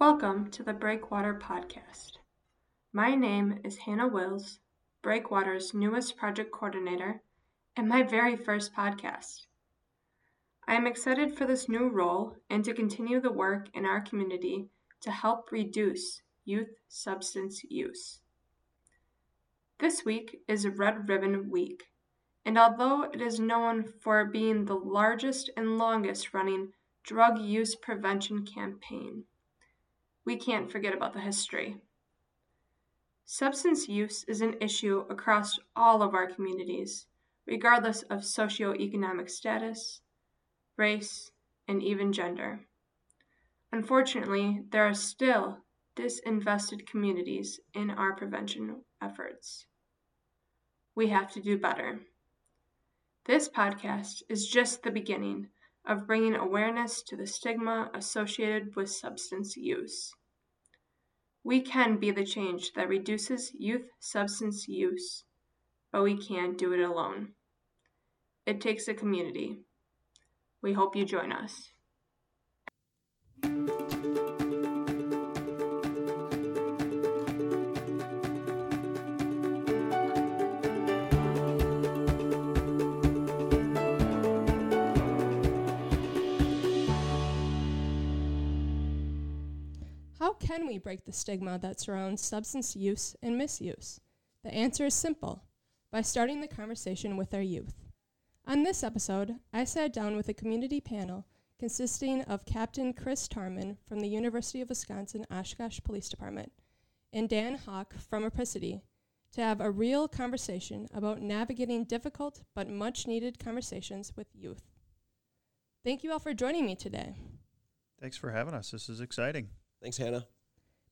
Welcome to the Breakwater Podcast. My name is Hannah Wills, Breakwater's newest project coordinator, and my very first podcast. I am excited for this new role and to continue the work in our community to help reduce youth substance use. This week is Red Ribbon Week, and although it is known for being the largest and longest running drug use prevention campaign, we can't forget about the history. Substance use is an issue across all of our communities, regardless of socioeconomic status, race, and even gender. Unfortunately, there are still disinvested communities in our prevention efforts. We have to do better. This podcast is just the beginning of bringing awareness to the stigma associated with substance use. We can be the change that reduces youth substance use, but we can't do it alone. It takes a community. We hope you join us. Can we break the stigma that surrounds substance use and misuse? The answer is simple by starting the conversation with our youth. On this episode, I sat down with a community panel consisting of Captain Chris Tarmann from the University of Wisconsin Oshkosh Police Department and Dan Haak from Apricity to have a real conversation about navigating difficult but much needed conversations with youth. Thank you all for joining me today. Thanks for having us. This is exciting. Thanks, Hannah.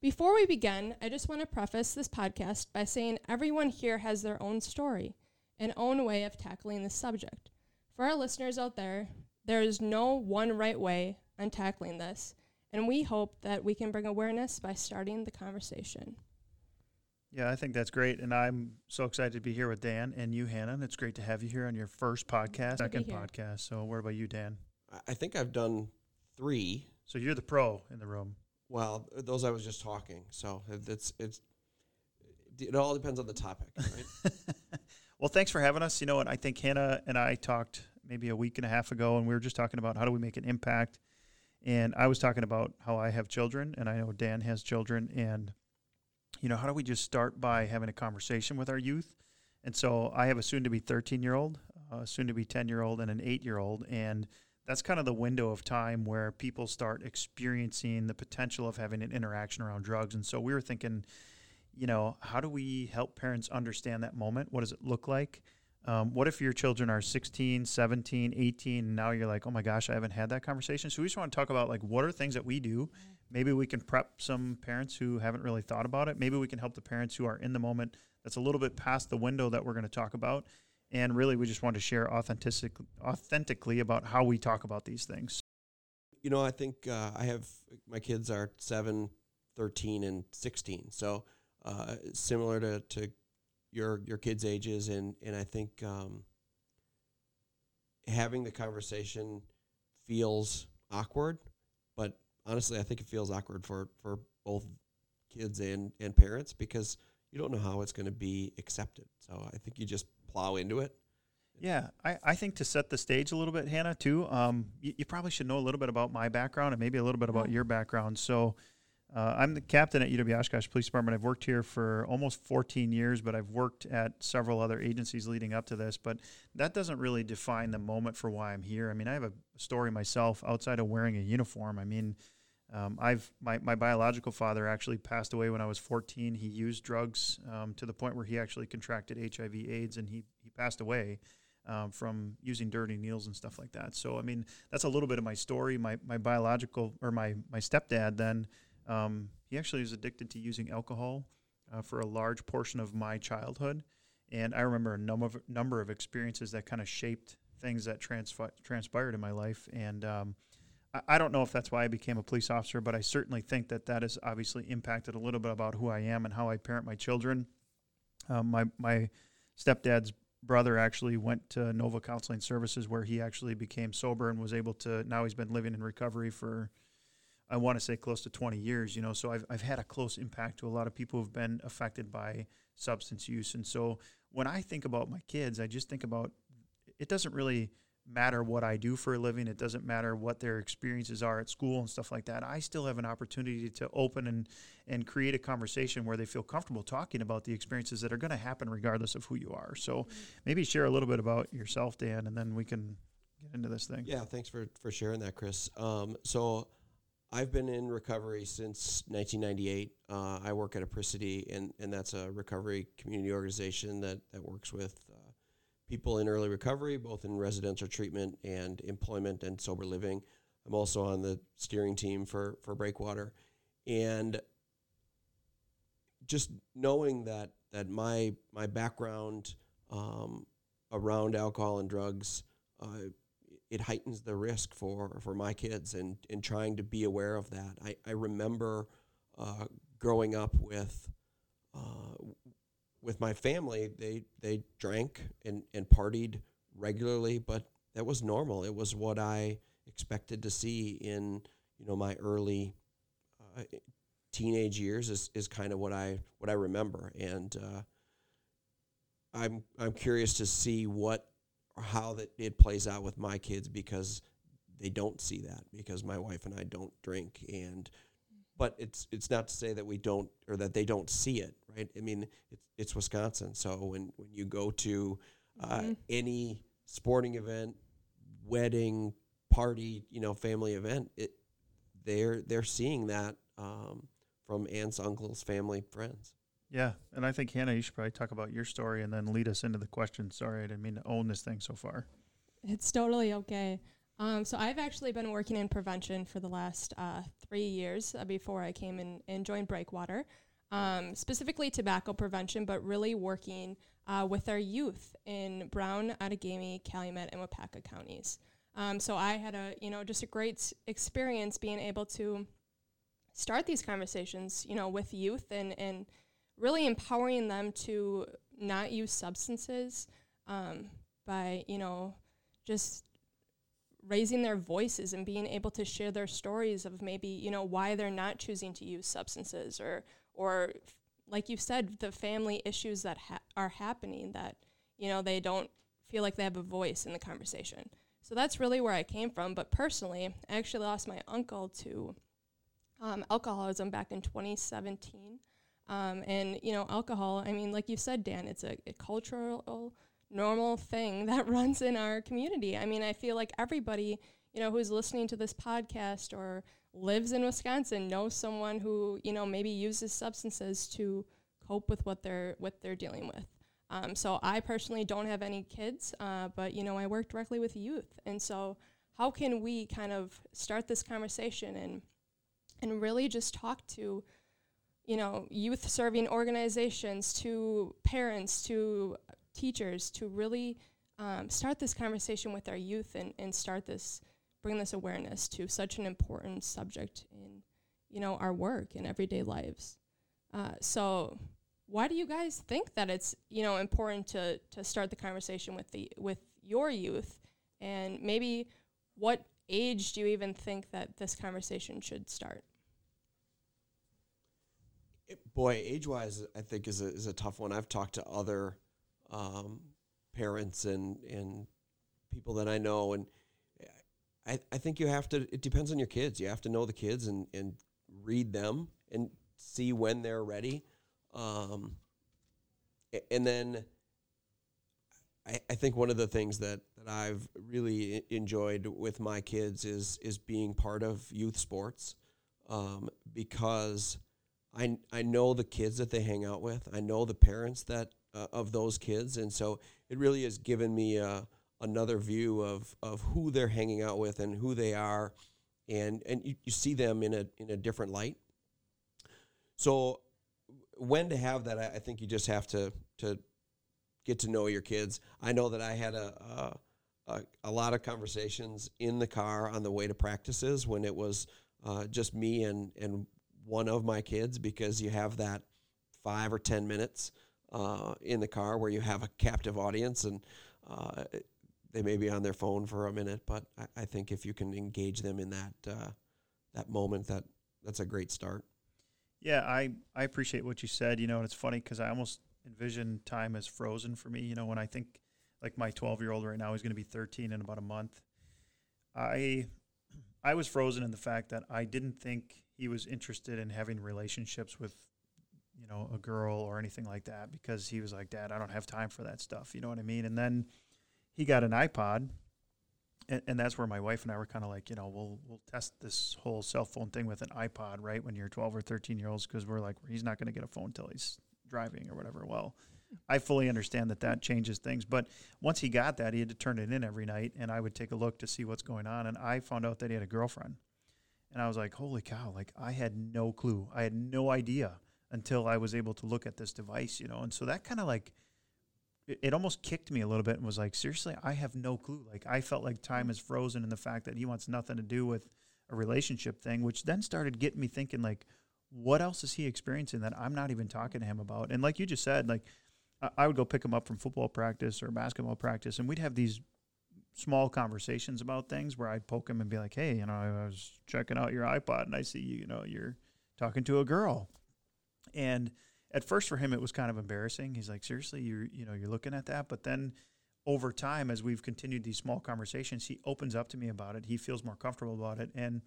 Before we begin, I just want to preface this podcast by saying everyone here has their own story and own way of tackling this subject. For our listeners out there, there is no one right way on tackling this, and we hope that we can bring awareness by starting the conversation. Yeah, I think that's great. And I'm so excited to be here with Dan and you, Hannah. And it's great to have you here on your first podcast, Good to be second podcast. So, what about you, Dan? I- I think I've done three. So, you're the pro in the room. Well, those I was just talking. So it's it's it all depends on the topic, right? well, thanks for having us. You know what? I think Hannah and I talked maybe a week and a half ago, and we were just talking about how do we make an impact. And I was talking about how I have children, and I know Dan has children, and you know how do we just start by having a conversation with our youth? And so I have a soon-to-be 13-year-old, a soon-to-be 10-year-old, and an eight-year-old, and that's kind of the window of time where people start experiencing the potential of having an interaction around drugs. And so we were thinking, you know, how do we help parents understand that moment? What does it look like? Um, what if your children are 16, 17, 18, and now you're like, oh my gosh, I haven't had that conversation? So we just want to talk about like what are things that we do? Maybe we can prep some parents who haven't really thought about it. Maybe we can help the parents who are in the moment that's a little bit past the window that we're going to talk about. And really, we just want to share authentic, authentically about how we talk about these things. you know, I think uh, I have my kids are 7, 13, and 16. So uh, similar to, to your your kids' ages, and and I think um, having the conversation feels awkward, but honestly, I think it feels awkward for for both kids and and parents because you don't know how it's going to be accepted. So I think you just plow into it. Yeah, I, I think to set the stage a little bit, Hannah, too, um, you, you probably should know a little bit about my background and maybe a little bit about your background. So, uh, I'm the captain at UW Oshkosh Police Department. I've worked here for almost 14 years, but I've worked at several other agencies leading up to this. But that doesn't really define the moment for why I'm here. I mean, I have a story myself outside of wearing a uniform. I mean, um, I've my, my biological father actually passed away when I was 14. He used drugs um, to the point where he actually contracted HIV/AIDS, and he he passed away um, from using dirty needles and stuff like that. So I mean, that's a little bit of my story. My my biological or my my stepdad then um, he actually was addicted to using alcohol uh, for a large portion of my childhood, and I remember a number of number of experiences that kind of shaped things that transfi- transpired in my life. And um, I, I don't know if that's why I became a police officer, but I certainly think that that has obviously impacted a little bit about who I am and how I parent my children. Um, my my stepdad's brother actually went to Nova Counseling Services where he actually became sober and was able to now he's been living in recovery for I want to say close to 20 years, you know, so I've, I've had a close impact to a lot of people who've been affected by substance use. And so when I think about my kids, I just think about it doesn't really matter what I do for a living. It doesn't matter what their experiences are at school and stuff like that. I still have an opportunity to open and, and create a conversation where they feel comfortable talking about the experiences that are going to happen regardless of who you are. So mm-hmm. maybe share a little bit about yourself, Dan, and then we can get into this thing. Yeah, thanks for, for sharing that, Chris. Um, so I've been in recovery since 1998. Uh, I work at Apricity, and, and that's a recovery community organization that, that works with people in early recovery, both in residential treatment and employment and sober living. I'm also on the steering team for, for Breakwater. And just knowing that, that my, my background um, around alcohol and drugs, uh, it heightens the risk for, for my kids and, and trying to be aware of that. I, I remember uh, growing up with uh, with my family, they they drank and, and partied regularly, but that was normal. It was what I expected to see in you know my early uh, teenage years is, is kind of what I what I remember, and uh, I'm I'm curious to see what how that it plays out with my kids because they don't see that because my wife and I don't drink and but it's it's not to say that we don't or that they don't see it, right? I mean, it's it's Wisconsin, so when when you go to uh, mm-hmm. any sporting event, wedding, party, you know, family event, it they're they're seeing that um, from aunts, uncles, family, friends. Yeah, and I think Hannah, you should probably talk about your story and then lead us into the question. Sorry, I didn't mean to own this thing so far. It's totally okay. Um, so I've actually been working in prevention for the last uh, three years uh, before I came in and joined Breakwater, um, specifically tobacco prevention, but really working uh, with our youth in Brown, Outagamie, Calumet, and Waupaca counties. Um, so I had a you know just a great experience being able to start these conversations you know with youth and and really empowering them to not use substances um, by you know just raising their voices and being able to share their stories of maybe you know why they're not choosing to use substances or or like you said the family issues that ha- are happening that you know they don't feel like they have a voice in the conversation. So that's really where i came from but personally i actually lost my uncle to um, alcoholism back in 2017 um, and you know alcohol i mean like you said dan it's a, a cultural normal thing that runs in our community. I mean, I feel like everybody, you know, who's listening to this podcast or lives in Wisconsin knows someone who, you know, maybe uses substances to cope with what they're what they're dealing with. Um, so I personally don't have any kids, uh, but you know, I work directly with youth, and so how can we kind of start this conversation and and really just talk to you know youth serving organizations to parents to teachers to really um, start this conversation with our youth and, and start this, bring this awareness to such an important subject in, you know, our work and everyday lives. Uh, so why do you guys think that it's, you know, important to, to start the conversation with the, with your youth and maybe what age do you even think that this conversation should start? It, boy, age wise, I think is a, is a tough one. I've talked to other um, parents and and people that I know, and I I think you have to. It depends on your kids. You have to know the kids and and read them and see when they're ready, um, and then. I, I think one of the things that, that I've really enjoyed with my kids is is being part of youth sports, um, because I I know the kids that they hang out with. I know the parents that uh, of those kids, and so it really has given me uh, another view of of who they're hanging out with and who they are, and and you, you see them in a in a different light. So when to have that, I, I think you just have to to get to know your kids. I know that I had a, a, a, a lot of conversations in the car on the way to practices when it was uh, just me and, and one of my kids because you have that five or 10 minutes uh, in the car where you have a captive audience and uh, they may be on their phone for a minute, but I, I, think if you can engage them in that uh, that moment that that's a great start. Yeah, I I appreciate what you said. You know, and it's funny because I almost envision time as frozen for me. You know, when I think like my 12 year old right now, he's going to be 13 in about a month. I I was frozen in the fact that I didn't think he was interested in having relationships with you know a girl or anything like that because he was like, Dad, I don't have time for that stuff. You know what I mean? And then he got an iPod and, and that's where my wife and I were kind of like, you know, we'll we'll test this whole cell phone thing with an iPod, right? When you're 12 or 13 year olds, because we're like, he's not going to get a phone till he's driving or whatever. Well, I fully understand that that changes things, but once he got that, he had to turn it in every night, and I would take a look to see what's going on, and I found out that he had a girlfriend, and I was like, holy cow! Like I had no clue, I had no idea until I was able to look at this device, you know, and so that kind of like it, it almost kicked me a little bit and was like, seriously, I have no clue. Like I felt like time is frozen in the fact that he wants nothing to do with a relationship thing, which then started getting me thinking like, what else is he experiencing that I'm not even talking to him about? And like you just said, like I would go pick him up from football practice or basketball practice, and we'd have these small conversations about things where I'd poke him and be like, "Hey, you know, I was checking out your iPod and I see you, you know, you're talking to a girl," and at first for him it was kind of embarrassing. He's like, seriously, you're you know you're looking at that, but then over time as we've continued these small conversations, he opens up to me about it. He feels more comfortable about it, and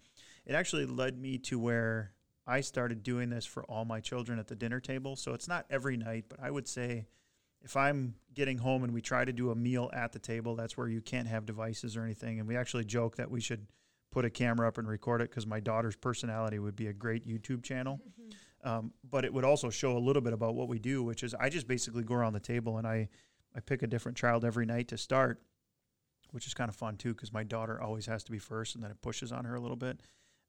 it actually led me to where I started doing this for all my children at the dinner table. So it's not every night, but I would say if I'm getting home and we try to do a meal at the table, that's where you can't have devices or anything. And we actually joke that we should put a camera up and record it because my daughter's personality would be a great YouTube channel. Mm-hmm. Um, but it would also show a little bit about what we do, which is I just basically go around the table and I, I pick a different child every night to start, which is kind of fun too because my daughter always has to be first and then it pushes on her a little bit.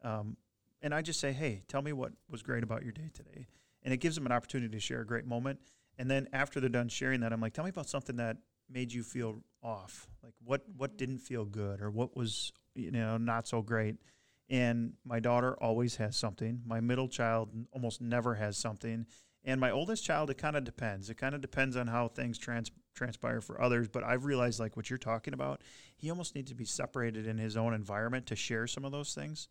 Um, and I just say, hey, tell me what was great about your day today. And it gives them an opportunity to share a great moment. And then after they're done sharing that, I'm like, tell me about something that made you feel off. Like what what didn't feel good or what was you know not so great and my daughter always has something. My middle child almost never has something, and my oldest child it kind of depends. It kind of depends on how things trans- transpire for others. But I've realized like what you're talking about, he almost needs to be separated in his own environment to share some of those things.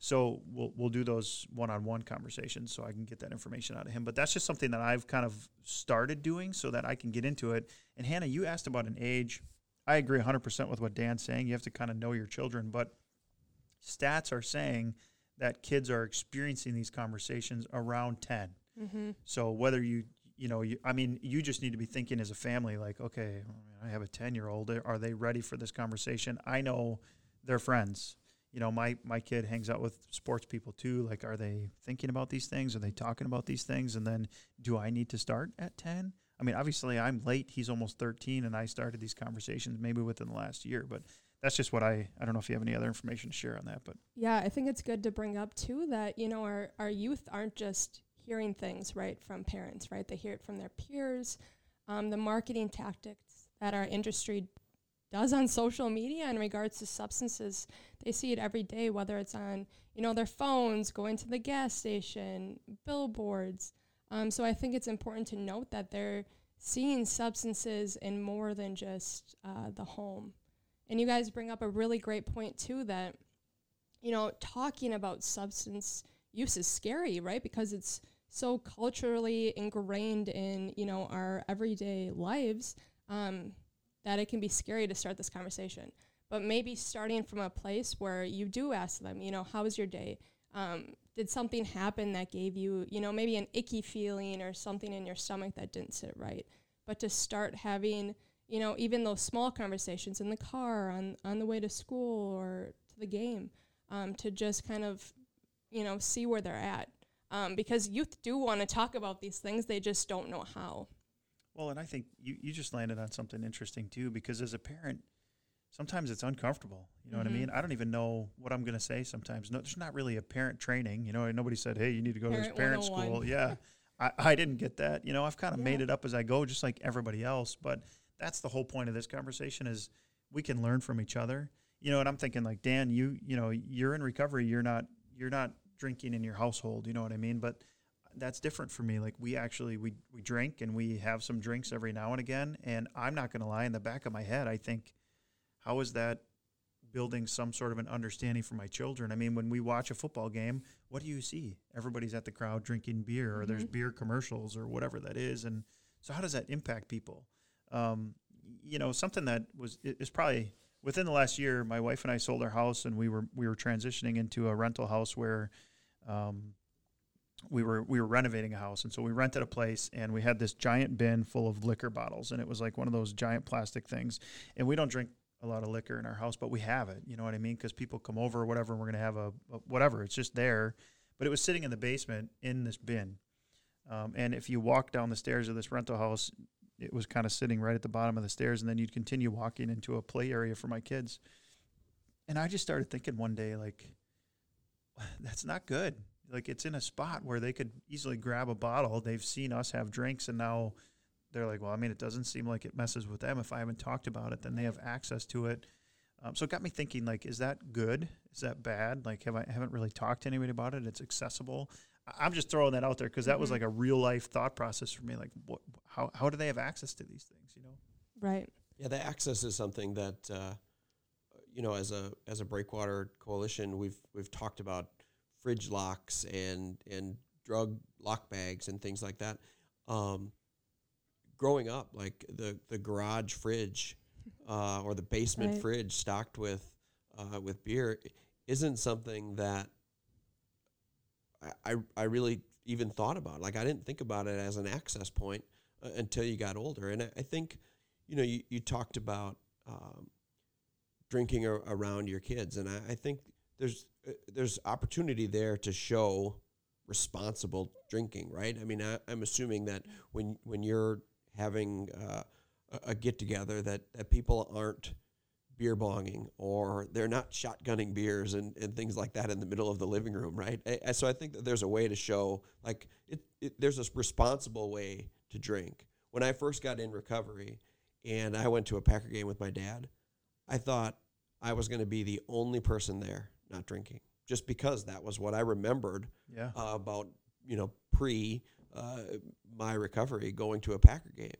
So we'll we'll do those one-on-one conversations so I can get that information out of him. But that's just something that I've kind of started doing so that I can get into it. And Hannah, you asked about an age. I agree 100% with what Dan's saying. You have to kind of know your children, but stats are saying that kids are experiencing these conversations around 10. Mm-hmm. So whether you, you know, you, I mean, you just need to be thinking as a family, like, okay, I have a 10 year old. Are they ready for this conversation? I know their friends. You know, my, my kid hangs out with sports people too. Like, are they thinking about these things? Are they talking about these things? And then do I need to start at 10? I mean, obviously I'm late. He's almost 13 and I started these conversations maybe within the last year, but that's just what I I don't know if you have any other information to share on that, but yeah, I think it's good to bring up too that you know our our youth aren't just hearing things right from parents, right? They hear it from their peers. Um, the marketing tactics that our industry does on social media in regards to substances, they see it every day, whether it's on you know their phones, going to the gas station, billboards. Um, so I think it's important to note that they're seeing substances in more than just uh, the home and you guys bring up a really great point too that you know talking about substance use is scary, right? Because it's so culturally ingrained in you know our everyday lives um, that it can be scary to start this conversation. But maybe starting from a place where you do ask them, you know, how was your day? Um, did something happen that gave you, you know, maybe an icky feeling or something in your stomach that didn't sit right? But to start having you know, even those small conversations in the car, on, on the way to school or to the game, um, to just kind of, you know, see where they're at. Um, because youth do want to talk about these things, they just don't know how. Well, and I think you, you just landed on something interesting too, because as a parent, sometimes it's uncomfortable. You know mm-hmm. what I mean? Mm-hmm. I don't even know what I'm going to say sometimes. No, there's not really a parent training. You know, nobody said, hey, you need to go parent to this parent school. Yeah. I, I didn't get that. You know, I've kind of yeah. made it up as I go, just like everybody else. But that's the whole point of this conversation is we can learn from each other. You know, and I'm thinking like Dan, you you know, you're in recovery. You're not you're not drinking in your household. You know what I mean? But that's different for me. Like we actually we we drink and we have some drinks every now and again. And I'm not going to lie. In the back of my head, I think, how is that building some sort of an understanding for my children. I mean, when we watch a football game, what do you see? Everybody's at the crowd drinking beer, or there's Mhm. beer commercials, or whatever that is. And so, how does that impact people? Um, you know, something that was is probably within the last year. My wife and I sold our house, and we were we were transitioning into a rental house where. Um, we were we were renovating a house. And so we rented a place and we had this giant bin full of liquor bottles. And it was like one of those giant plastic things. And we don't drink a lot of liquor in our house but we have it. You know what i mean? Because people come over or whatever and we're going to have a, a whatever. It's just there. But it was sitting in the basement in this bin. Um, and if you walk down the stairs of this rental house it was kind of sitting right at the bottom of the stairs and then you'd continue walking into a play area for my kids and i just started thinking one day like that's not good like it's in a spot where they could easily grab a bottle. They've seen us have drinks, and now they're like, well, I mean, it doesn't seem like it messes with them. If I haven't talked about it, then they have access to it. Um, so it got me thinking, like, is that good? Is that bad? Like, have I haven't really talked to anybody about it? It's accessible. I- I'm just throwing that out there because that was Mhm. like a real life thought process for me. Like, what? How how do they have access to these things? You know? Right. Yeah, the access is something that uh, you know, as a as a breakwater coalition, we've we've talked about fridge locks and and drug lock bags and things like that. Um, growing up, like the the garage fridge uh, or the basement Right. fridge stocked with uh, with beer isn't something that I, I really even thought about. Like I didn't think about it as an access point uh, until you got older, and I, I think you know, you, you talked about um, drinking ar- around your kids, and I, I think there's uh, there's opportunity there to show responsible drinking, right? I mean, I, I'm assuming that when when you're having uh, a, a get together, that that people aren't beer bonging or they're not shotgunning beers and, and things like that in the middle of the living room, right? I- so I think that there's a way to show like it, it there's a responsible way to drink. When I first got in recovery and I went to a Packer game with my dad, I thought I was going to be the only person there not drinking, just because that was what I remembered Yeah. uh, about you know pre uh, my recovery going to a Packer game,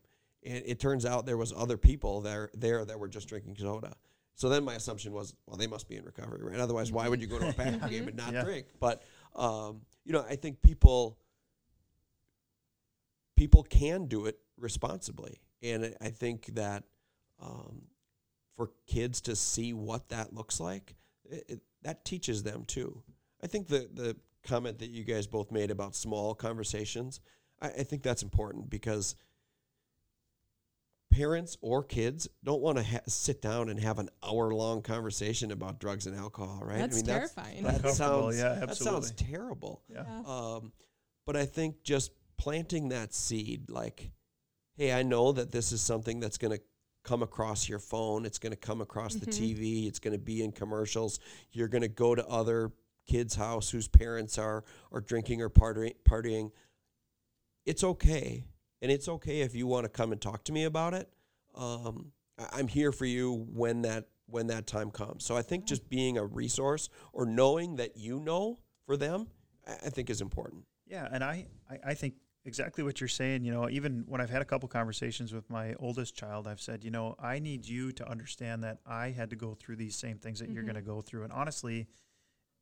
and it turns out there was other people there there that were just drinking soda. So then my assumption was, well, they must be in recovery, right? Otherwise, why would you go to a Packer game and not Yeah. drink? But um, you know, I think people people can do it responsibly, and I- I think that um, for kids to see what that looks like, it, it, that teaches them too. I think the the comment that you guys both made about small conversations, I, I think that's important because parents or kids don't want to ha- sit down and have an hour long conversation about drugs and alcohol, right? That's terrifying. That sounds yeah, that sounds absolutely. terrible. Yeah. Yeah. Um, but I think just planting that seed, like, hey, I know that this is something that's going to come across your phone. It's going to come across the Mhm. TV. It's going to be in commercials. You're going to go to other kids' house whose parents are are drinking or partying. partying. It's okay, and it's okay if you want to come and talk to me about it. Um, I- I'm here for you when that when that time comes. So I think just being a resource or knowing that you know for them, I I think is important. Yeah, and I, I, I think exactly what you're saying. You know, even when I've had a couple conversations with my oldest child, I've said, you know, I need you to understand that I had to go through these same things that you're Mhm. going to go through. And honestly,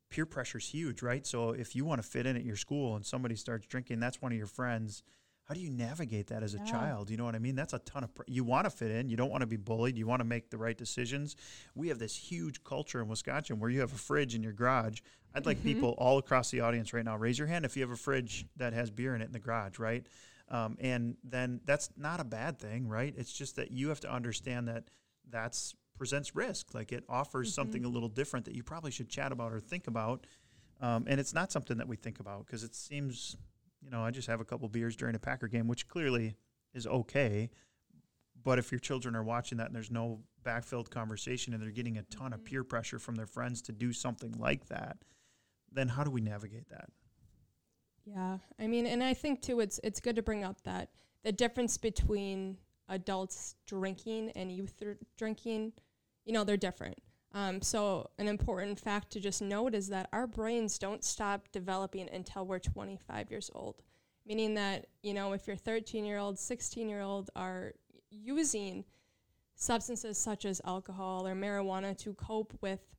peer pressure is huge, right? So if you want to fit in at your school and somebody starts drinking, that's one of your friends. How do you navigate that as a Yeah. child? You know what I mean? That's a ton of. Pr- you want to fit in. You don't want to be bullied. You want to make the right decisions. We have this huge culture in Wisconsin where you have a fridge in your garage. I'd like Mhm. people all across the audience right now raise your hand if you have a fridge that has beer in it in the garage, right? Um, and then that's not a bad thing, right? It's just that you have to understand that that's presents risk. Like it offers something a little different that you probably should chat about or think about. Um, and it's not something that we think about because it seems, you know, I just have a couple beers during a Packer game, which clearly is okay. But if your children are watching that and there's no backfilled conversation and they're getting a ton of mm-hmm. peer pressure from their friends to do something like that, then how do we navigate that? Yeah, I mean, and I think too, it's it's good to bring up that the difference between adults drinking and youth drinking, you know, they're different. Um, so an important fact to just note is that our brains don't stop developing until we're 25 years old, meaning that you know if your 13 year old, 16 year old are using substances such as alcohol or marijuana to cope with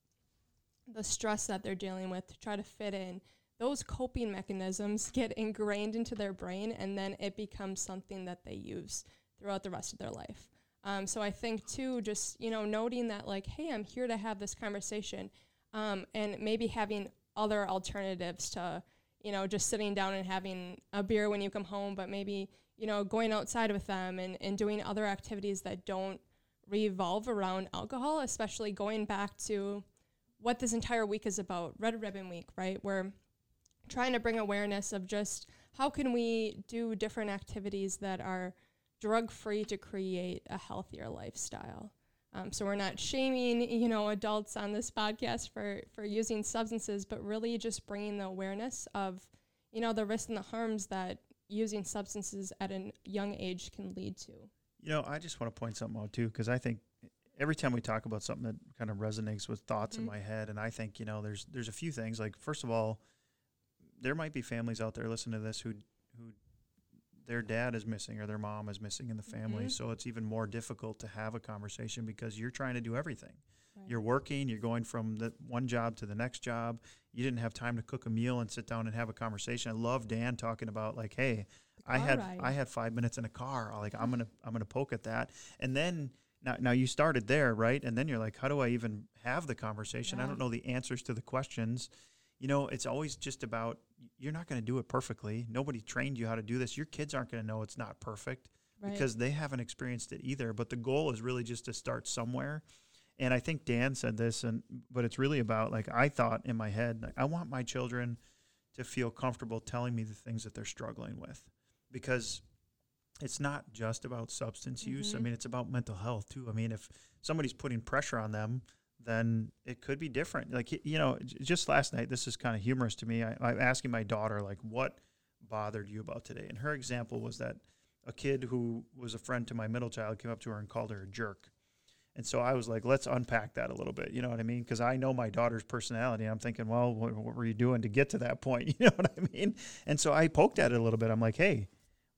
the stress that they're dealing with to try to fit in those coping mechanisms get ingrained into their brain and then it becomes something that they use throughout the rest of their life um, so i think too just you know noting that like hey i'm here to have this conversation um, and maybe having other alternatives to you know just sitting down and having a beer when you come home but maybe you know going outside with them and, and doing other activities that don't revolve around alcohol especially going back to what this entire week is about red ribbon week right? We're trying to bring awareness of just how can we do different activities that are drug free to create a healthier lifestyle um, so we're not shaming, you know, adults on this podcast for for using substances, but really just bringing the awareness of, you know, the risks and the harms that using substances at a young age can lead to. You know, I just want to point something out too, because I think every time we talk about something that kind of resonates with thoughts mm-hmm. in my head, and I think you know, there's there's a few things. Like first of all, there might be families out there listening to this who who their dad is missing or their mom is missing in the family. Mm-hmm. So it's even more difficult to have a conversation because you're trying to do everything. Right. You're working, you're going from the one job to the next job. You didn't have time to cook a meal and sit down and have a conversation. I love Dan talking about like, hey, I had ride. I had five minutes in a car. Like I'm gonna I'm gonna poke at that. And then now now you started there, right? And then you're like, how do I even have the conversation? Yeah. I don't know the answers to the questions you know, it's always just about you're not going to do it perfectly. Nobody trained you how to do this. Your kids aren't going to know it's not perfect right. because they haven't experienced it either. But the goal is really just to start somewhere. And I think Dan said this, and but it's really about like I thought in my head, like I want my children to feel comfortable telling me the things that they're struggling with, because it's not just about substance mm-hmm. use. I mm-hmm. mean, it's about mental health too. I mean, if somebody's putting pressure on them, then it could be different. Like you know, just last night, this is kind of humorous to me. I, I'm asking my daughter like, "What bothered you about today?" And her example was that a kid who was a friend to my middle child came up to her and called her a jerk. And so I was like, let's unpack that a little bit. You know what I mean? Because I know my daughter's personality. I'm thinking, well, what, what, were you doing to get to that point? You know what I mean? And so I poked at it a little bit. I'm like, hey,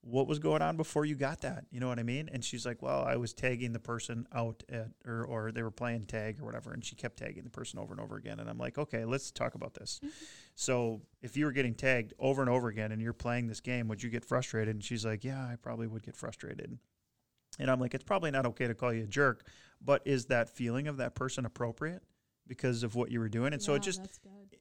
what was going on before you got that? You know what I mean? And she's like, well, I was tagging the person out at, or, or they were playing tag or whatever. And she kept tagging the person over and over again. And I'm like, okay, let's talk about this. Mm-hmm. So if you were getting tagged over and over again and you're playing this game, would you get frustrated? And she's like, yeah, I probably would get frustrated. And I'm like, it's probably not okay to call you a jerk, but is that feeling of that person appropriate? because of what you were doing. And yeah, so it just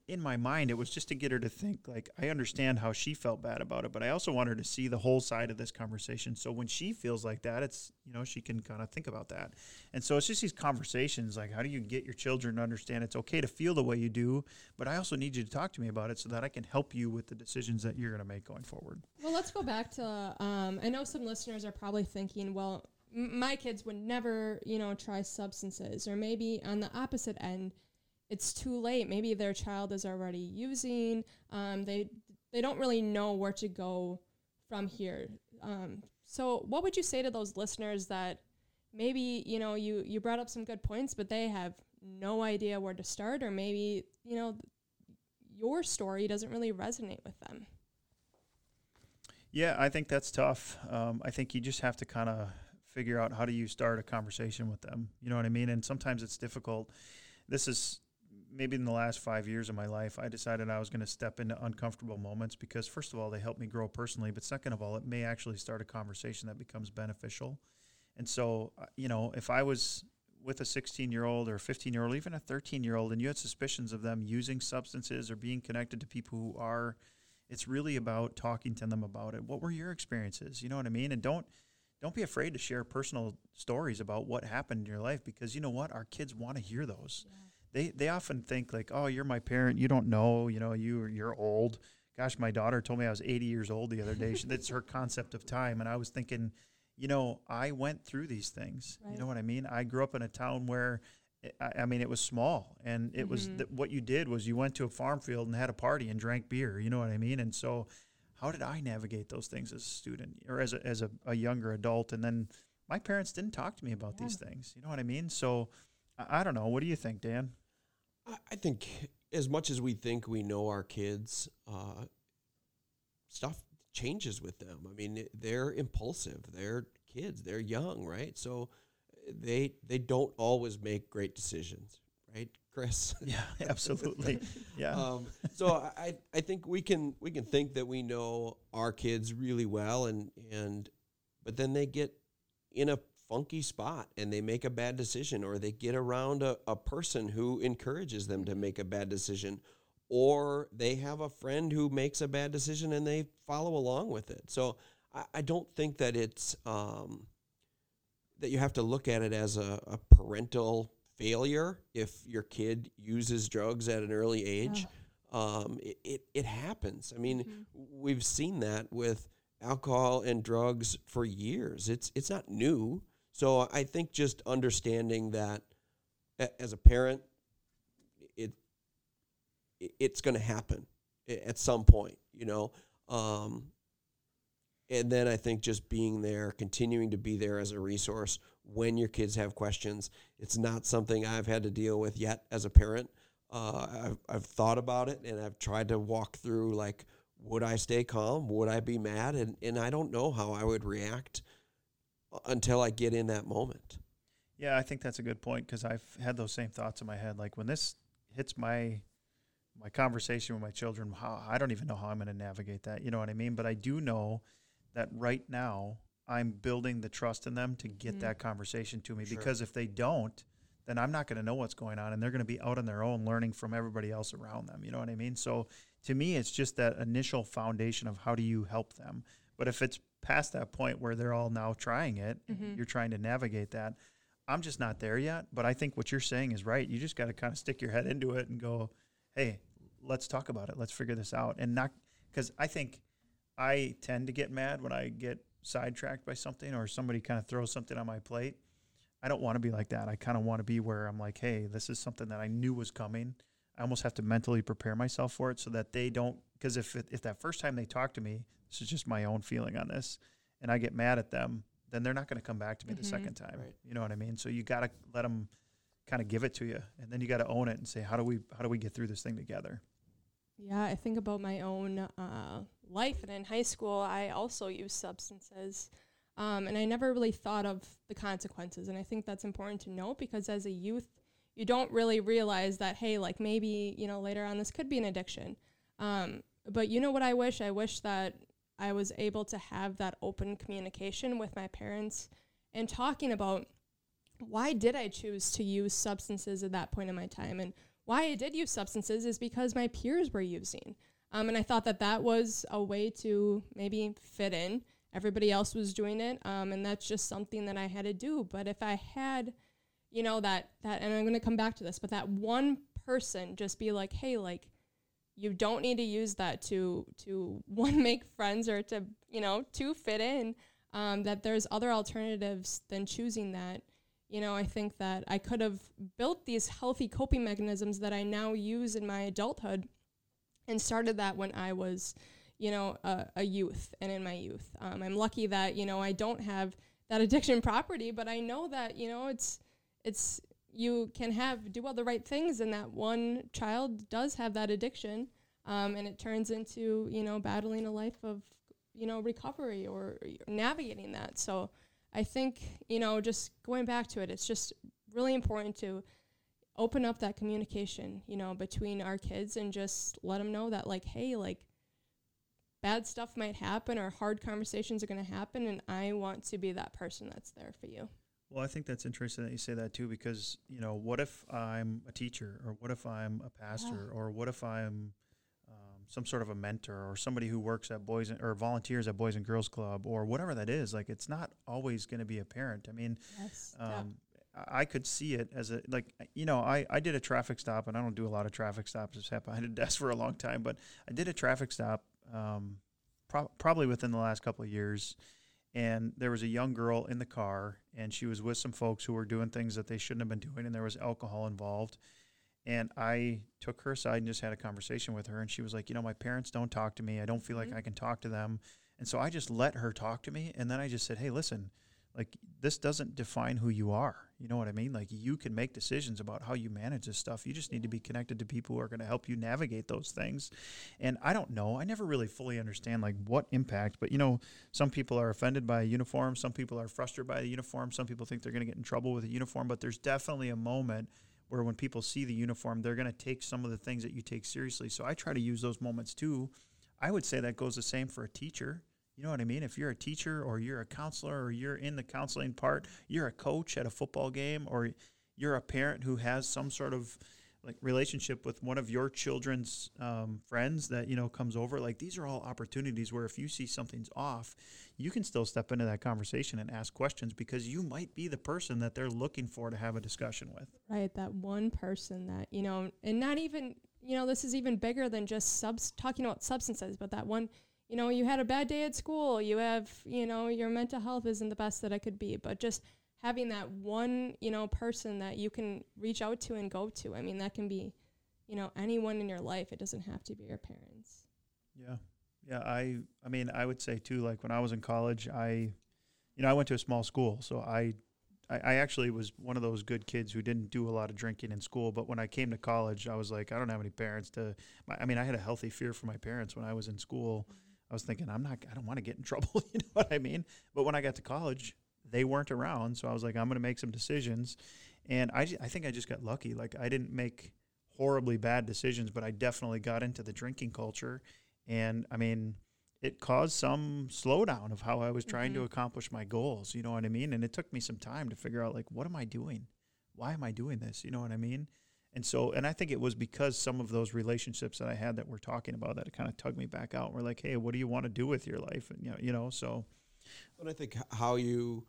in my mind, it was just to get her to think like I understand how she felt bad about it, but I also want her to see the whole side of this conversation. So when she feels like that, it's you know she can kind of think about that. And so it's just these conversations like how do you get your children to understand it's okay to feel the way you do, but I also need you to talk to me about it so that I can help you with the decisions that you're going to make going forward. Well, let's go back to um, I know some listeners are probably thinking, well, my kids would never, you know, try substances. Or maybe on the opposite end, it's too late. Maybe their child is already using. Um, they they don't really know where to go from here. Um, so, what would you say to those listeners that maybe you know you you brought up some good points, but they have no idea where to start, or maybe you know your story doesn't really resonate with them. Yeah, I think that's tough. Um, I think you just have to kind of figure out how do you start a conversation with them. You know what I mean? And sometimes it's difficult. This is maybe in the last five years of my life, I decided I was going to step into uncomfortable moments because, first of all, they help me grow personally, but second of all, it may actually start a conversation that becomes beneficial. And so, uh, you know, if I was with a 16 year old or 15 year old, even a 13 year old, and you had suspicions of them using substances or being connected to people who are, it's really about talking to them about it. What were your experiences? You know what I mean? And don't don't be afraid to share personal stories about what happened in your life because you know what our kids want to hear those yeah. They they often think like oh you're my parent you don't know you know you you're old gosh my daughter told me i was 80 years old the other day that's her concept of time and i was thinking you know i went through these things right. you know what i mean i grew up in a town where I, I mean, it was small, and it mm-hmm. was th- what you did was you went to a farm field and had a party and drank beer. You know what I mean? And so, how did I navigate those things as a student or as a, as a, a younger adult? And then my parents didn't talk to me about yeah. these things. You know what I mean? So I, I, don't know. What do you think, Dan? I think as much as we think we know our kids, uh, stuff changes with them. I mean, they're impulsive. They're kids. They're young, right? So they they don't always make great decisions, right, Chris? Yeah, absolutely. Yeah. Um, so I, I think we can we can think that we know our kids really well and and but then they get in a funky spot and they make a bad decision or they get around a, a person who encourages them to make a bad decision or they have a friend who makes a bad decision and they follow along with it. So I, I don't think that it's um, that you have to look at it as a, a parental failure if your kid uses drugs at an early age. Um, it, it, it happens. I mean, we've seen that with alcohol and drugs for years. It's it's not new. So I think just understanding that as a parent, it it's going to happen at some point, you know. Um, and then I think just being there, continuing to be there as a resource when your kids have questions. It's not something I've had to deal with yet as a parent. Uh, I've, I've thought about it and I've tried to walk through like, would I stay calm? Would I be mad? And, and I don't know how I would react until I get in that moment. Yeah, I think that's a good point because I've had those same thoughts in my head. Like when this hits my my conversation with my children, how I don't even know how I'm going to navigate that. You know what I mean? But I do know that right now I'm building the trust in them to get Mhm. that conversation to me Sure. because if they don't, then I'm not going to know what's going on and they're going to be out on their own learning from everybody else around them. You know what I mean? So to me, it's just that initial foundation of how do you help them. But if it's past that point where they're all now trying it, Mhm. you're trying to navigate that. I'm just not there yet, but I think what you're saying is right. You just got to kind of stick your head into it and go, "Hey, let's talk about it. Let's figure this out." And not cuz I think I tend to get mad when I get sidetracked by something or somebody kind of throws something on my plate. I don't want to be like that. I kind of want to be where I'm like, "Hey, this is something that I knew was coming." I almost have to mentally prepare myself for it so that they don't because if if that first time they talk to me, this is just my own feeling on this and I get mad at them, then they're not going to come back to me the Mhm. second time. Right. You know what I mean? So you got to let them kind of give it to you, and then you got to own it and say, how do we how do we get through this thing together? Yeah, I think about my own uh, life, and in high school, I also used substances, um, and I never really thought of the consequences. And I think that's important to note because as a youth, you don't really realize that hey, like maybe you know later on this could be an addiction. Um, but you know what I wish? I wish that I was able to have that open communication with my parents and talking about why did I choose to use substances at that point in my time and why I did use substances is because my peers were using. Um, and I thought that that was a way to maybe fit in. Everybody else was doing it, um, and that's just something that I had to do. But if I had, you know, that that, and I'm going to come back to this, but that one person just be like, hey, like, you don't need to use that to to one make friends or to you know to fit in. Um, that there's other alternatives than choosing that you know, I think that I could have built these healthy coping mechanisms that I now use in my adulthood and started that when I was, you know, a, a youth and in my youth. Um, I'm lucky that, you know, I don't have that addiction property, but I know that, you know, it's, it's, you can have, do all the right things and that one child does have that addiction. Um, and it turns into, you know, battling a life of, you know, recovery or navigating that. So, I think, you know, just going back to it, it's just really important to open up that communication, you know, between our kids and just let them know that, like, hey, like, bad stuff might happen or hard conversations are going to happen. And I want to be that person that's there for you. Well, I think that's interesting that you say that too, because you know, what if I'm a teacher, or what if I'm a pastor, or what if I'm um, some sort of a mentor, or somebody who works at Boys and, or volunteers at Boys and Girls Club, or whatever that is. Like, it's not always going to be a parent. I mean, Yes. um, I I could see it as a like you know I, I did a traffic stop and I don't do a lot of traffic stops. I've sat behind a desk for a long time, but I did a traffic stop um, pro- probably within the last couple of years, and there was a young girl in the car and she was with some folks who were doing things that they shouldn't have been doing and there was alcohol involved. And I took her aside and just had a conversation with her and she was like, you know, my parents don't talk to me. I don't feel like mm-hmm. I can talk to them. And so I just let her talk to me and then I just said, "Hey, listen, like this doesn't define who you are. You know what I mean? Like you can make decisions about how you manage this stuff. You just need to be connected to people who are going to help you navigate those things. And I don't know. I never really fully understand like what impact, but you know, some people are offended by a uniform, some people are frustrated by the uniform, some people think they're going to get in trouble with a uniform, but there's definitely a moment where when people see the uniform, they're going to take some of the things that you take seriously. So I try to use those moments too. I would say that goes the same for a teacher you know what I mean? If you're a teacher or you're a counselor or you're in the counseling part, you're a coach at a football game or you're a parent who has some sort of like relationship with one of your children's um, friends that you know comes over like these are all opportunities where if you see something's off you can still step into that conversation and ask questions because you might be the person that they're looking for to have a discussion with right that one person that you know and not even you know this is even bigger than just subs talking about substances but that one you know, you had a bad day at school, you have, you know, your mental health isn't the best that it could be, but just having that one, you know, person that you can reach out to and go to. I mean, that can be, you know, anyone in your life. It doesn't have to be your parents. Yeah. Yeah, I I mean, I would say too like when I was in college, I you know, I went to a small school, so I I, actually was one of those good kids who didn't do a lot of drinking in school. But when I came to college, I was like, I don't have any parents to. I mean, I had a healthy fear for my parents when I was in school. Mm-hmm I was thinking, I'm not, I don't want to get in trouble. you know what I mean? But when I got to college, they weren't around. So I was like, I'm going to make some decisions. And I, I think I just got lucky. Like, I didn't make horribly bad decisions, but I definitely got into the drinking culture. And I mean, it caused some slowdown of how I was trying mm-hmm. to accomplish my goals. You know what I mean? And it took me some time to figure out, like, what am I doing? Why am I doing this? You know what I mean? And so, and I think it was because some of those relationships that I had that we're talking about that kind of tugged me back out. We're like, hey, what do you want to do with your life? And you know, you know, so. But I think how you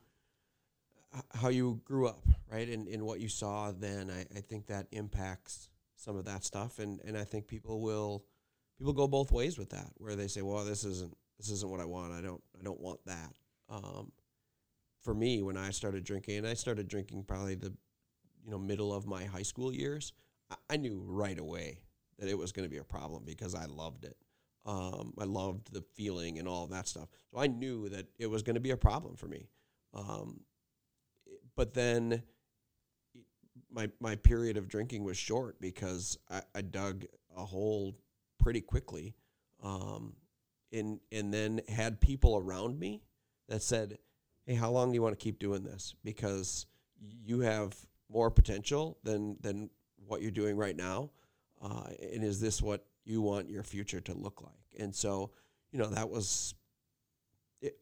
how you grew up, right, and, and what you saw then, I, I think that impacts some of that stuff, and, and I think people will people go both ways with that, where they say, well, this isn't this isn't what I want. I don't I don't want that. Um, for me, when I started drinking, and I started drinking probably the you know middle of my high school years, I, knew right away that it was going to be a problem because I loved it. Um, I loved the feeling and all that stuff. So I knew that it was going to be a problem for me. Um, but then my my period of drinking was short because I, I dug a hole pretty quickly, um, and and then had people around me that said, "Hey, how long do you want to keep doing this? Because you have more potential than than what you're doing right now? Uh, and is this what you want your future to look like? And so, you know, that was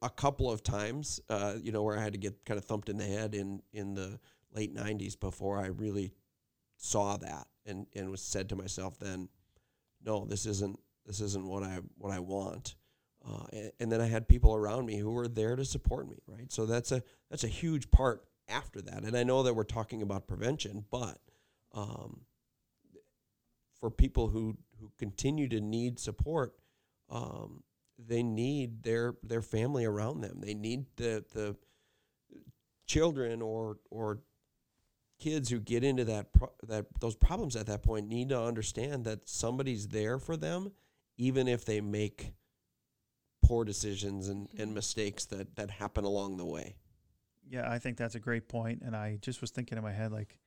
a couple of times, uh, you know, where I had to get kind of thumped in the head in in the late '90s before I really saw that and and was said to myself then, no, this isn't this isn't what I what I want. Uh, and, and, then I had people around me who were there to support me, right? So that's a that's a huge part after that. And I know that we're talking about prevention, but um, for people who, who continue to need support, um, they need their their family around them. They need the the children or or kids who get into that pro- that those problems at that point need to understand that somebody's there for them, even if they make poor decisions and, and mm-hmm. mistakes that that happen along the way. Yeah, I think that's a great point, and I just was thinking in my head like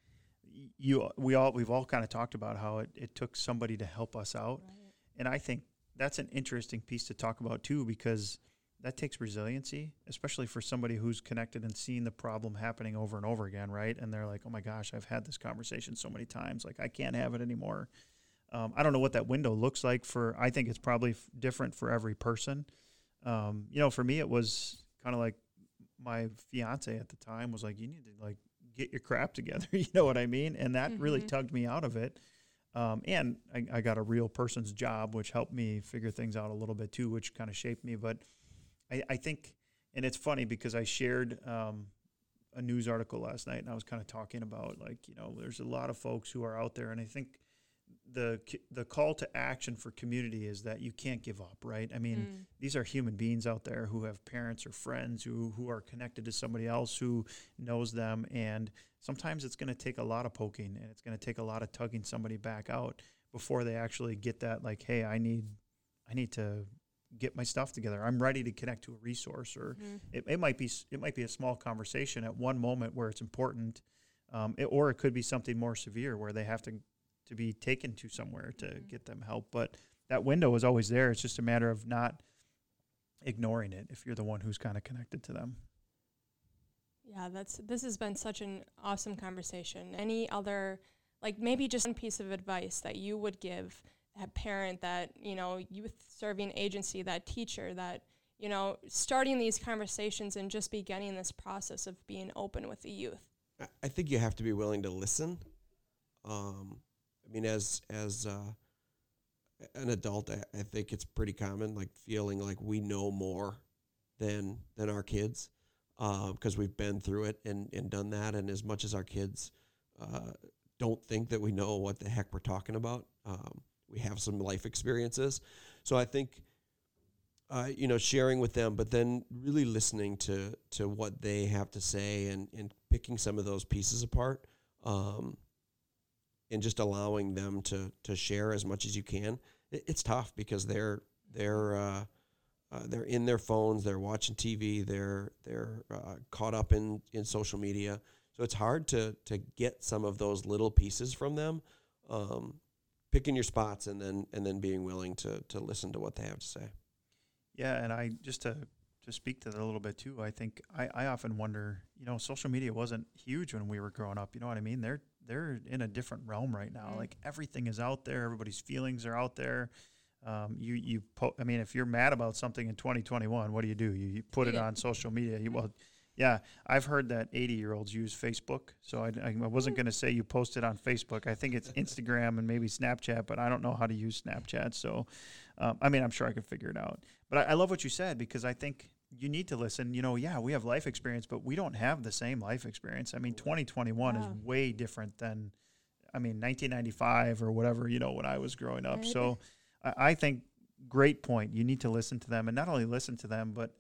you we all we've all kind of talked about how it, it took somebody to help us out right. and i think that's an interesting piece to talk about too because that takes resiliency especially for somebody who's connected and seeing the problem happening over and over again right? And they're like oh my gosh i've had this conversation so many times like i can't have it anymore. Um, i don't know what that window looks like for i think it's probably f- different for every person. Um, you know for me it was kind of like my fiance at the time was like, "You need to like get your crap together." you know what I mean? And that mm-hmm. really tugged me out of it. Um, and I, I, got a real person's job, which helped me figure things out a little bit too, which kind of shaped me. But I, I, think, and it's funny because I shared um, a news article last night, and I was kind of talking about like, you know, there's a lot of folks who are out there, and I think the the call to action for community is that you can't give up, right? I mean, mm. these are human beings out there who have parents or friends who who are connected to somebody else who knows them, and sometimes it's going to take a lot of poking and it's going to take a lot of tugging somebody back out before they actually get that like, hey, I need I need to get my stuff together. I'm ready to connect to a resource, or Mhm. it, it might be it might be a small conversation at one moment where it's important, um, it, or it could be something more severe where they have to to be taken to somewhere to Mhm. get them help. But that window is always there. It's just a matter of not ignoring it if you're the one who's kind of connected to them. Yeah, that's this has been such an awesome conversation. Any other like maybe just one piece of advice that you would give that parent, that, you know, youth serving agency, that teacher that, you know, starting these conversations and just beginning this process of being open with the youth. I- I think you have to be willing to listen. Um, I mean, as as uh, an adult, I, I think it's pretty common, like feeling like we know more than than our kids, because we've been through it and and done that. And as much as our kids uh, don't think that we know what the heck we're talking about, um, we have some life experiences. So I think. Uh, you know, sharing with them, but then really listening to to what they have to say and, and picking some of those pieces apart, um, and just allowing them to to share as much as you can. It, it's tough because they're they're uh, uh, they're in their phones, they're watching TV, they're they're uh, caught up in in social media. So it's hard to to get some of those little pieces from them. Um, picking your spots and then and then being willing to to listen to what they have to say. Yeah, and I just to to speak to that a little bit too. I think I, I often wonder, you know, social media wasn't huge when we were growing up. You know what I mean? They're they're in a different realm right now. Mm. Like everything is out there. Everybody's feelings are out there. Um, you you po- I mean, if you're mad about something in 2021, what do you do? You, you put it on social media. You, well, yeah, I've heard that 80 year olds use Facebook. So I, I wasn't going to say you post it on Facebook. I think it's Instagram and maybe Snapchat, but I don't know how to use Snapchat. So, um, I mean, I'm sure I could figure it out. But I, I love what you said because I think you need to listen. You know, yeah, we have life experience, but we don't have the same life experience. I mean, 2021 is way different than, I mean, 1995 or whatever, you know, when I was growing up. Right. So I, I think great point. You need to listen to them and not only listen to them, but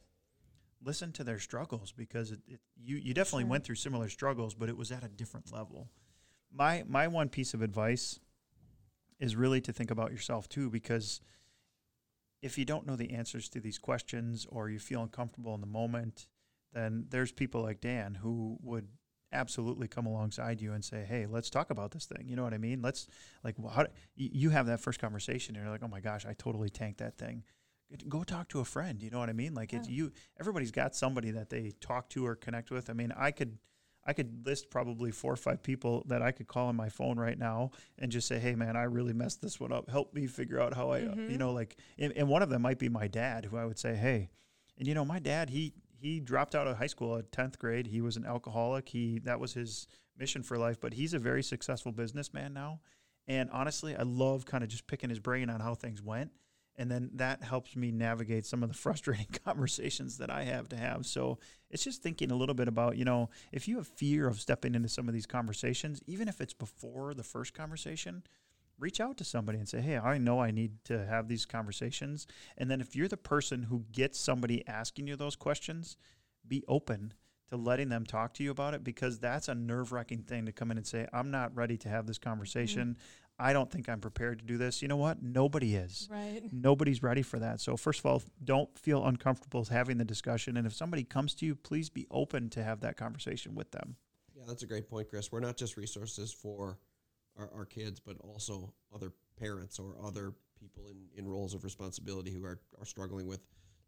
listen to their struggles because it, it, you, you definitely Sure. went through similar struggles, but it was at a different level. My, my one piece of advice is really to think about yourself too, because if you don't know the answers to these questions or you feel uncomfortable in the moment, then there's people like Dan who would absolutely come alongside you and say, "Hey, let's talk about this thing." You know what I mean? Let's like how do, you, have that first conversation and you're like, "Oh my gosh, I totally tanked that thing." Go talk to a friend. You know what I mean? Like it's Yeah. you. Everybody's got somebody that they talk to or connect with. I mean, I could. I could list probably four or five people that I could call on my phone right now and just say, "Hey, man, I really messed this one up. Help me figure out how I, uh, you Mhm. know, like." And, and one of them might be my dad, who I would say, "Hey," and you know, my dad, he he dropped out of high school at tenth grade. He was an alcoholic. He that was his mission for life. But he's a very successful businessman now. And honestly, I love kind of just picking his brain on how things went. And then that helps me navigate some of the frustrating conversations that I have to have. So it's just thinking a little bit about, you know, if you have fear of stepping into some of these conversations, even if it's before the first conversation, reach out to somebody and say, Hey, I know I need to have these conversations. And then if you're the person who gets somebody asking you those questions, be open to letting them talk to you about it because that's a nerve wracking thing to come in and say, I'm not ready to have this conversation. Mm-hmm. I don't think I'm prepared to do this. You know what? Nobody is. Right. Nobody's ready for that. So, first of all, don't feel uncomfortable having the discussion. And if somebody comes to you, please be open to have that conversation with them. Yeah, that's a great point, Chris. We're not just resources for our, our kids, but also other parents or other people in, in roles of responsibility who are, are struggling with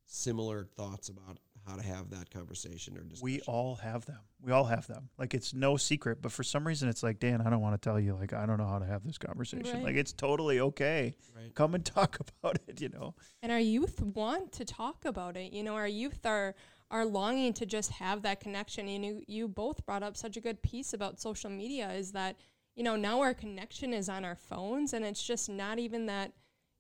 similar thoughts about how to have that conversation or discussion. We all have them. We all have them. Like it's no secret, but for some reason it's like, Dan, I don't want to tell you. Like I don't know how to have this conversation. Right. Like it's totally okay. right. Come and talk about it. You know. And our youth want to talk about it. You know, our youth are are longing to just have that connection. And you you both brought up such a good piece about social media is that, you know, now our connection is on our phones and it's just not even that,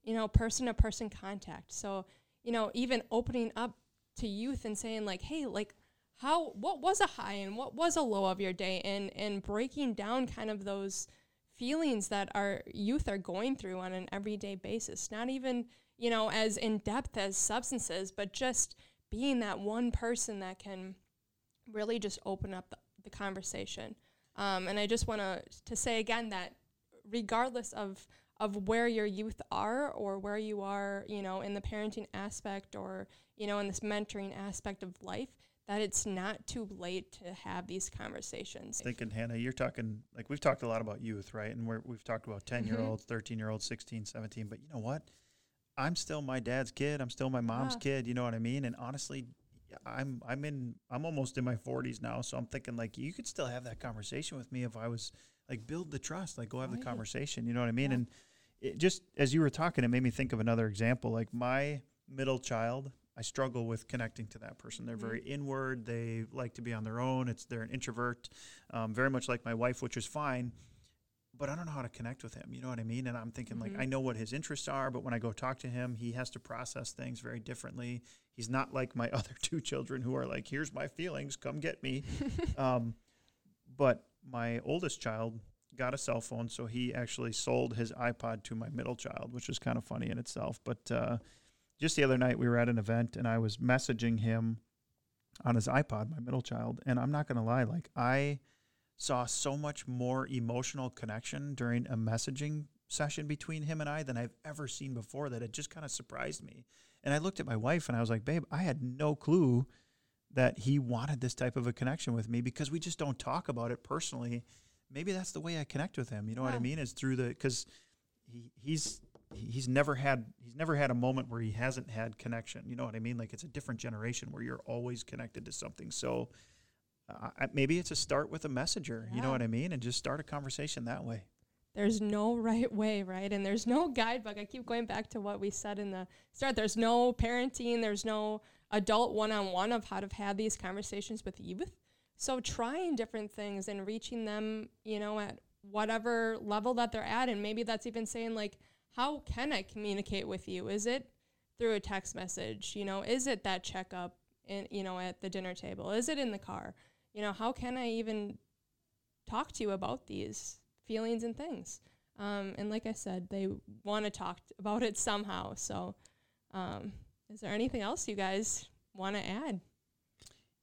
you know, person to person contact. So, you know, even opening up to youth and saying like, hey, like how what was a high and what was a low of your day and and breaking down kind of those feelings that our youth are going through on an everyday basis. Not even, you know, as in depth as substances, but just being that one person that can really just open up the, the conversation. Um, and I just want to to say again that regardless of of where your youth are or where you are, you know, in the parenting aspect or, you know, in this mentoring aspect of life, that it's not too late to have these conversations. Thinking, Hannah, you're talking like we've talked a lot about youth, right? And we're, we've talked about mm-hmm. 10 year olds, 13 year olds, 16, 17. But you know what? I'm still my dad's kid. I'm still my mom's Yeah. kid. You know what I mean? And honestly, I'm I'm in I'm almost in my 40s now, so I'm thinking like you could still have that conversation with me if I was like build the trust, like go have the conversation. You know what I mean? Yeah. And it just as you were talking, it made me think of another example. Like my middle child, I struggle with connecting to that person. They're Mhm. very inward. They like to be on their own. It's they're an introvert, um, very much like my wife, which is fine. But I don't know how to connect with him. You know what I mean? And I'm thinking like Mhm. I know what his interests are, but when I go talk to him, he has to process things very differently. He's not like my other two children who are like, "Here's my feelings, come get me." um, but my oldest child got a cell phone, so he actually sold his iPod to my middle child, which is kind of funny in itself. But uh, just the other night, we were at an event, and I was messaging him on his iPod, my middle child, and I'm not gonna lie, like I saw so much more emotional connection during a messaging session between him and I than I've ever seen before. That it just kind of surprised me. And I looked at my wife and I was like, "Babe, I had no clue." that he wanted this type of a connection with me because we just don't talk about it personally. Maybe that's the way I connect with him. You know what I mean? Is through the because he, he's he's never had he's never had a moment where he hasn't had connection. You know what I mean? Like it's a different generation where you're always connected to something. So uh, maybe it's a start with a messenger. You know what I mean? And just start a conversation that way. there's no right way, right? And there's no guidebook. I keep going back to what we said in the start. There's no parenting, there's no adult one on one of how to have had these conversations with youth. So trying different things and reaching them, you know, at whatever level that they're at. And maybe that's even saying, like, how can I communicate with you? Is it through a text message? You know, is it that checkup in, you know, at the dinner table? Is it in the car? You know, how can I even talk to you about these feelings and things? Um, and like I said, they want to talk t- about it somehow. So, um, is there anything else you guys want to add?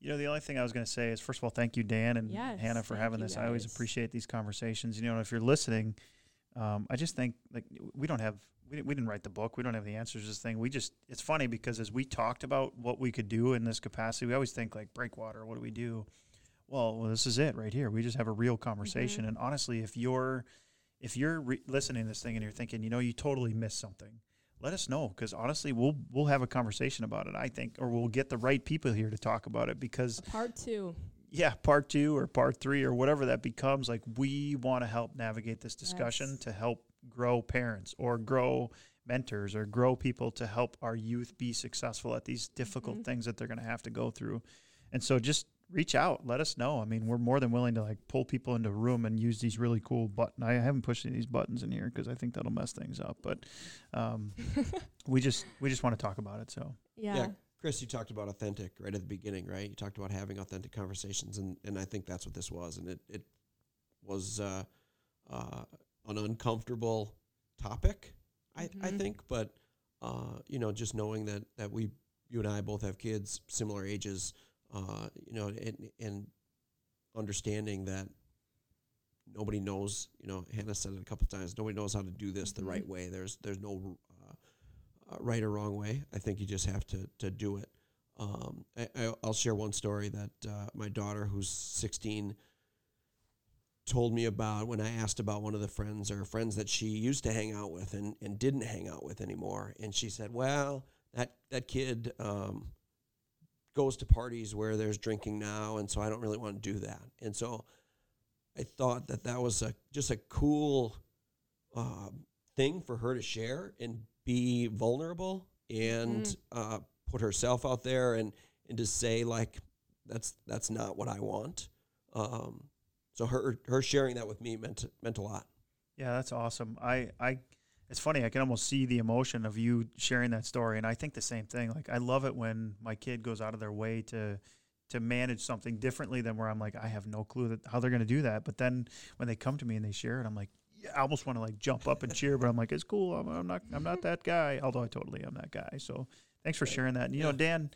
You know, the only thing I was going to say is, first of all, thank you, Dan and Yes, Hannah, for having this. I always appreciate these conversations. You know, if you're listening, um, I just think like we don't have we didn't, we didn't write the book. We don't have the answers to this thing. We just it's funny because as we talked about what we could do in this capacity, we always think like breakwater. What do we do? Well, well this is it right here. We just have a real conversation. And honestly, if you're if you're re- listening to this thing and you're thinking, you know, you totally missed something, let us know because honestly, we'll we'll have a conversation about it. I think, or we'll get the right people here to talk about it because Part two. Yeah, part two or part three or whatever that becomes, like we want to help navigate this discussion Yes. to help grow parents or grow mentors or grow people to help our youth be successful at these difficult Mhm. things that they're going to have to go through. And so just reach out, let us know. I mean, we're more than willing to like pull people into a room and use these really cool button. I haven't pushed any of these buttons in here because I think that'll mess things up, but um, we just we just want to talk about it. So yeah. Chris, you talked about authentic right at the beginning, right? You talked about having authentic conversations, and, and I think that's what this was. And it, it was uh, uh, an uncomfortable topic, I, I Mhm. think. But, uh, you know, just knowing that, that we, you and I both have kids similar ages, uh, you know, and, and understanding that nobody knows, you know, Hannah said it a couple times, nobody knows how to do this Mhm. the right way. There's, there's no right or wrong way. I think you just have to to do it. Um, I, I, I'll share one story that uh, my daughter, who's 16, told me about when I asked about one of the friends or friends that she used to hang out with and, and didn't hang out with anymore. And she said, "Well, that that kid um, goes to parties where there's drinking now, and so I don't really want to do that." And so I thought that that was a just a cool uh, thing for her to share and be vulnerable and Mm. uh, put herself out there and and to say like that's that's not what I want. Um, so her her sharing that with me meant meant a lot. Yeah, that's awesome. I, I, it's funny. I can almost see the emotion of you sharing that story, and I think the same thing. Like, I love it when my kid goes out of their way to, to manage something differently than where I'm like, I have no clue that how they're going to do that. But then when they come to me and they share it, I'm like, I almost want to like jump up and cheer, but I'm like, it's cool. I'm, I'm not, I'm not that guy. Although I totally am that guy. So thanks for sharing that. And you know, Dan,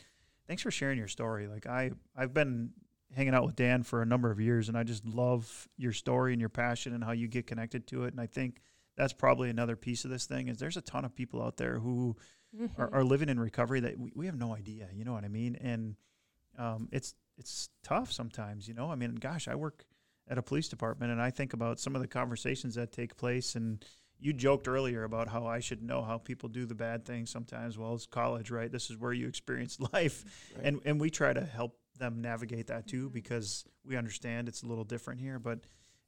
thanks for sharing your story. Like I, I've been hanging out with Dan for a number of years, and I just love your story and your passion and how you get connected to it. And I think that's probably another piece of this thing is there's a ton of people out there who Mhm. are, are living in recovery that we, we have no idea. You know what I mean? And um, it's it's tough sometimes. You know, I mean, gosh, I work at a police department, and I think about some of the conversations that take place. And you joked earlier about how I should know how people do the bad things sometimes. Well, it's college, right? This is where you experience life, Right. and and we try to help them navigate that too Mhm. because we understand it's a little different here, but.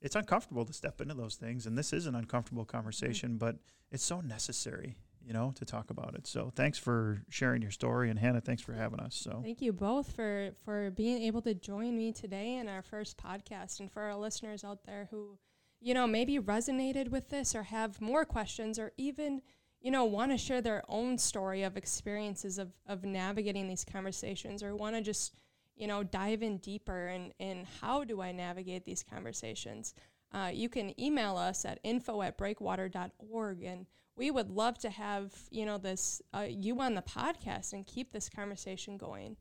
It's uncomfortable to step into those things, and this is an uncomfortable conversation, but it's so necessary, you know, to talk about it. So thanks for sharing your story, and Hannah, thanks for having us. So Thank you both for for being able to join me today in our first podcast, and for our listeners out there who, you know, maybe resonated with this or have more questions, or even, you know, want to share their own story of experiences of of navigating these conversations, or want to just, you know, dive in deeper and in how do I navigate these conversations. Uh, you can email us at info at breakwater.org and we would love to have you know this uh, you on the podcast and keep this conversation going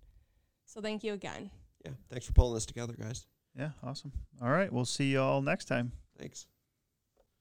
so thank you again Yeah. Thanks for pulling this together, guys. yeah, awesome. All right, we'll see you all next time. Thanks.